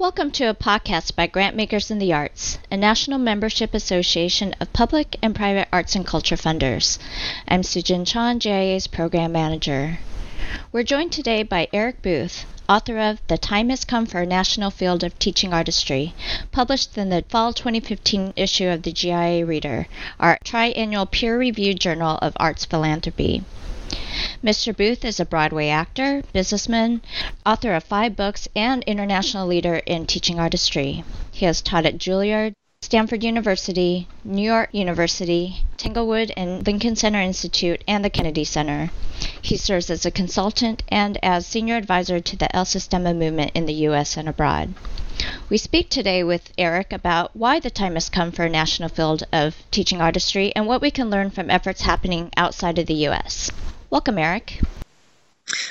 Welcome to a podcast by Grantmakers in the Arts, a national membership association of public and private arts and culture funders. I'm Sujin Chan, GIA's program manager. We're joined today by Eric Booth, author of The Time Has Come for a National Field of Teaching Artistry, published in the fall 2015 issue of the GIA Reader, our triannual peer reviewed journal of arts philanthropy. Mr. Booth is a Broadway actor, businessman, author of five books, and international leader in teaching artistry. He has taught at Juilliard, Stanford University, New York University, Tanglewood and Lincoln Center Institute, and the Kennedy Center. He serves as a consultant and as senior advisor to the El Sistema movement in the U.S. and abroad. We speak today with Eric about why the time has come for a national field of teaching artistry and what we can learn from efforts happening outside of the U.S. Welcome, Eric.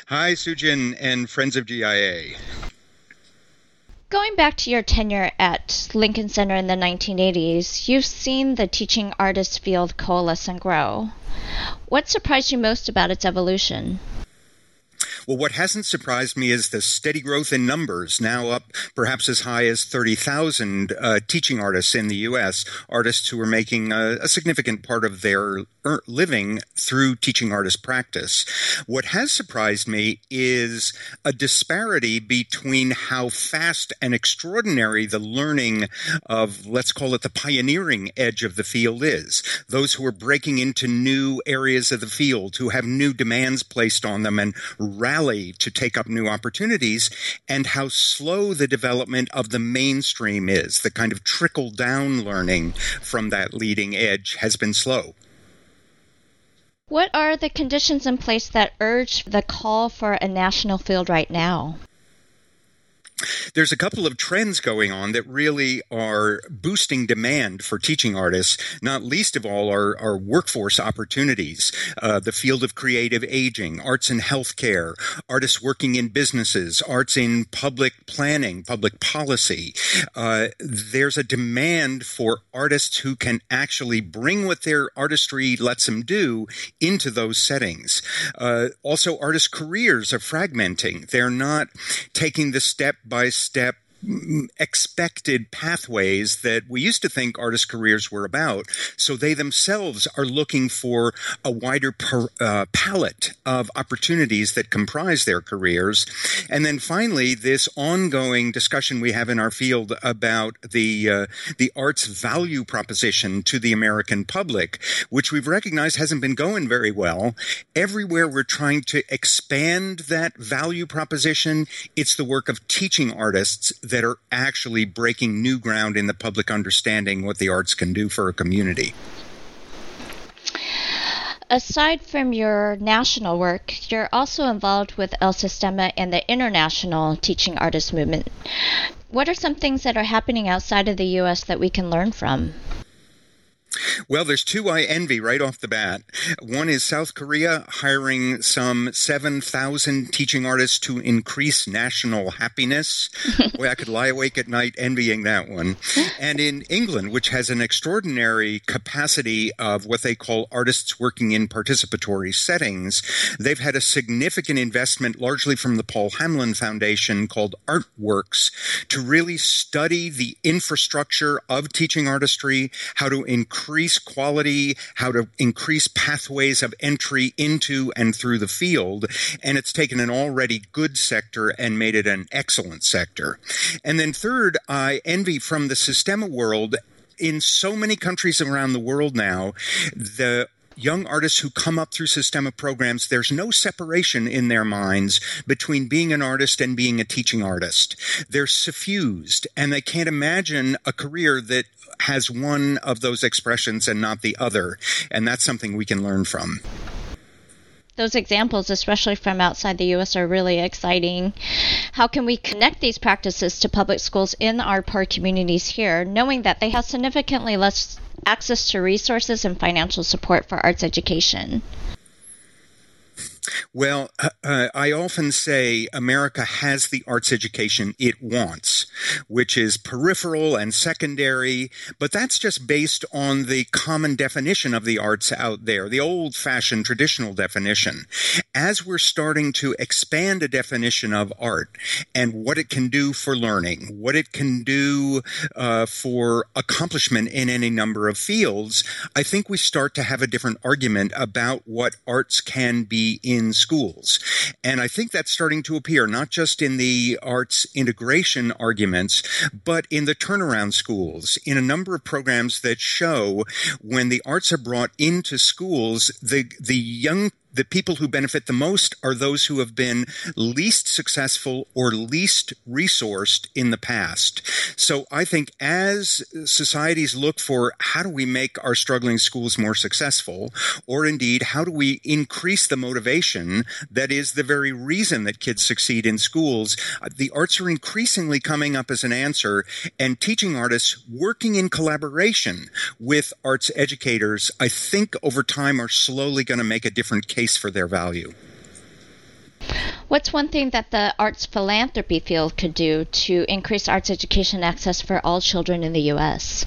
Hi, Sujin and friends of GIA. Going back to your tenure at Lincoln Center in the 1980s, you've seen the teaching artist field coalesce and grow. What surprised you most about its evolution? Well, what hasn't surprised me is the steady growth in numbers, now up perhaps as high as 30,000 uh, teaching artists in the U.S., artists who are making a, a significant part of their er, living through teaching artist practice. What has surprised me is a disparity between how fast and extraordinary the learning of, let's call it the pioneering edge of the field is. Those who are breaking into new areas of the field, who have new demands placed on them and rally rally to take up new opportunities and how slow the development of the mainstream is. The kind of trickle down learning from that leading edge has been slow. What are the conditions in place that urge the call for a national field right now? There's a couple of trends going on that really are boosting demand for teaching artists, not least of all our, workforce opportunities, uh, the field of creative aging, arts and healthcare, artists working in businesses, arts in public planning, public policy. Uh, there's a demand for artists who can actually bring what their artistry lets them do into those settings. Uh, also, artist careers are fragmenting. They're not taking the step by step expected pathways that we used to think artist careers were about. So they themselves are looking for a wider per, uh, palette of opportunities that comprise their careers. And then finally, this ongoing discussion we have in our field about the uh, the arts value proposition to the American public, which we've recognized hasn't been going very well. Everywhere we're trying to expand that value proposition, it's the work of teaching artists that are actually breaking new ground in the public understanding what the arts can do for a community. Aside from your national work, you're also involved with El Sistema and the international teaching artist movement. What are some things that are happening outside of the U.S. that we can learn from? Well, there's two I envy right off the bat. One is South Korea hiring some 7,000 teaching artists to increase national happiness. Boy, I could lie awake at night envying that one. And in England, which has an extraordinary capacity of what they call artists working in participatory settings, they've had a significant investment, largely from the Paul Hamlyn Foundation, called Artworks, to really study the infrastructure of teaching artistry, how to increase increase quality, how to increase pathways of entry into and through the field. And it's taken an already good sector and made it an excellent sector. And then third, I envy from the Sistema world in so many countries around the world now, the young artists who come up through Sistema programs, there's no separation in their minds between being an artist and being a teaching artist. They're suffused and they can't imagine a career that has one of those expressions and not the other. And that's something we can learn from those examples, especially from outside the U.S., are really exciting. How can we connect these practices to public schools in our poor communities here, knowing that they have significantly less access to resources and financial support for arts education? Well, uh, uh, I often say America has the arts education it wants. Which is peripheral and secondary, but that's just based on the common definition of the arts out there, the old fashioned traditional definition. As we're starting to expand a definition of art and what it can do for learning, what it can do uh, for accomplishment in any number of fields, I think we start to have a different argument about what arts can be in schools. And I think that's starting to appear not just in the arts integration but in the turnaround schools, in a number of programs that show when the arts are brought into schools, the, the young the people who benefit the most are those who have been least successful or least resourced in the past. So I think as societies look for how do we make our struggling schools more successful, or indeed how do we increase the motivation that is the very reason that kids succeed in schools, the arts are increasingly coming up as an answer and teaching artists working in collaboration with arts educators, I think over time are slowly going to make a different case case for their value. What's one thing that the arts philanthropy field could do to increase arts education access for all children in the U.S.?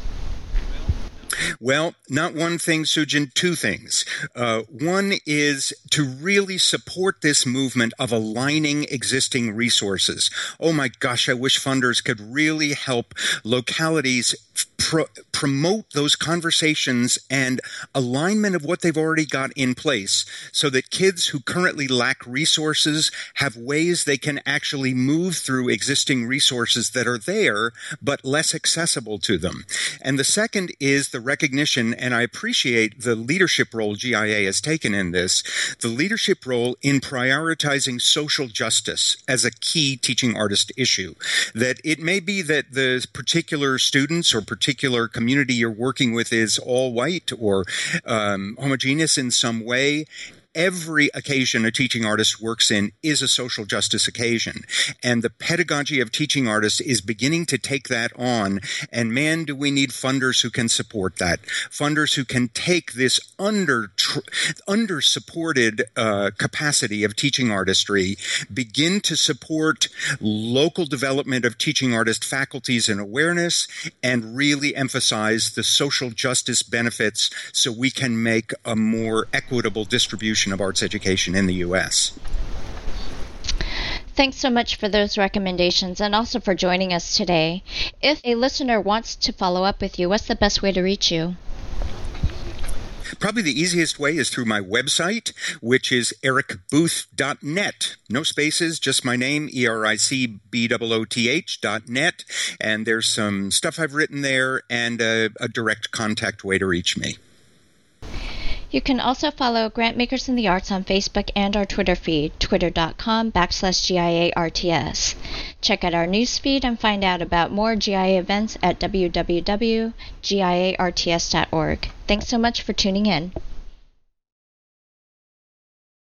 Well, not one thing, Sujin, two things. Uh, one is to really support this movement of aligning existing resources. Oh my gosh, I wish funders could really help localities pro- promote those conversations and alignment of what they've already got in place so that kids who currently lack resources have ways they can actually move through existing resources that are there but less accessible to them. And the second is the recognition, and I appreciate the leadership role GIA has taken in this, the leadership role in prioritizing social justice as a key teaching artist issue. That it may be that the particular students or particular community you're working with is all white or um, homogeneous in some way every occasion a teaching artist works in is a social justice occasion. And the pedagogy of teaching artists is beginning to take that on. And man, do we need funders who can support that. Funders who can take this under, under supported uh, capacity of teaching artistry, begin to support local development of teaching artist faculties and awareness, and really emphasize the social justice benefits so we can make a more equitable distribution of arts education in the U.S. Thanks so much for those recommendations and also for joining us today. If a listener wants to follow up with you, what's the best way to reach you? Probably the easiest way is through my website, which is ericbooth.net. No spaces, just my name, E R I C B O O T H dot net. And there's some stuff I've written there and a, a direct contact way to reach me. You can also follow Grantmakers in the Arts on Facebook and our Twitter feed, twitter.com backslash GIARTS. Check out our newsfeed and find out about more GIA events at www.giarts.org. Thanks so much for tuning in.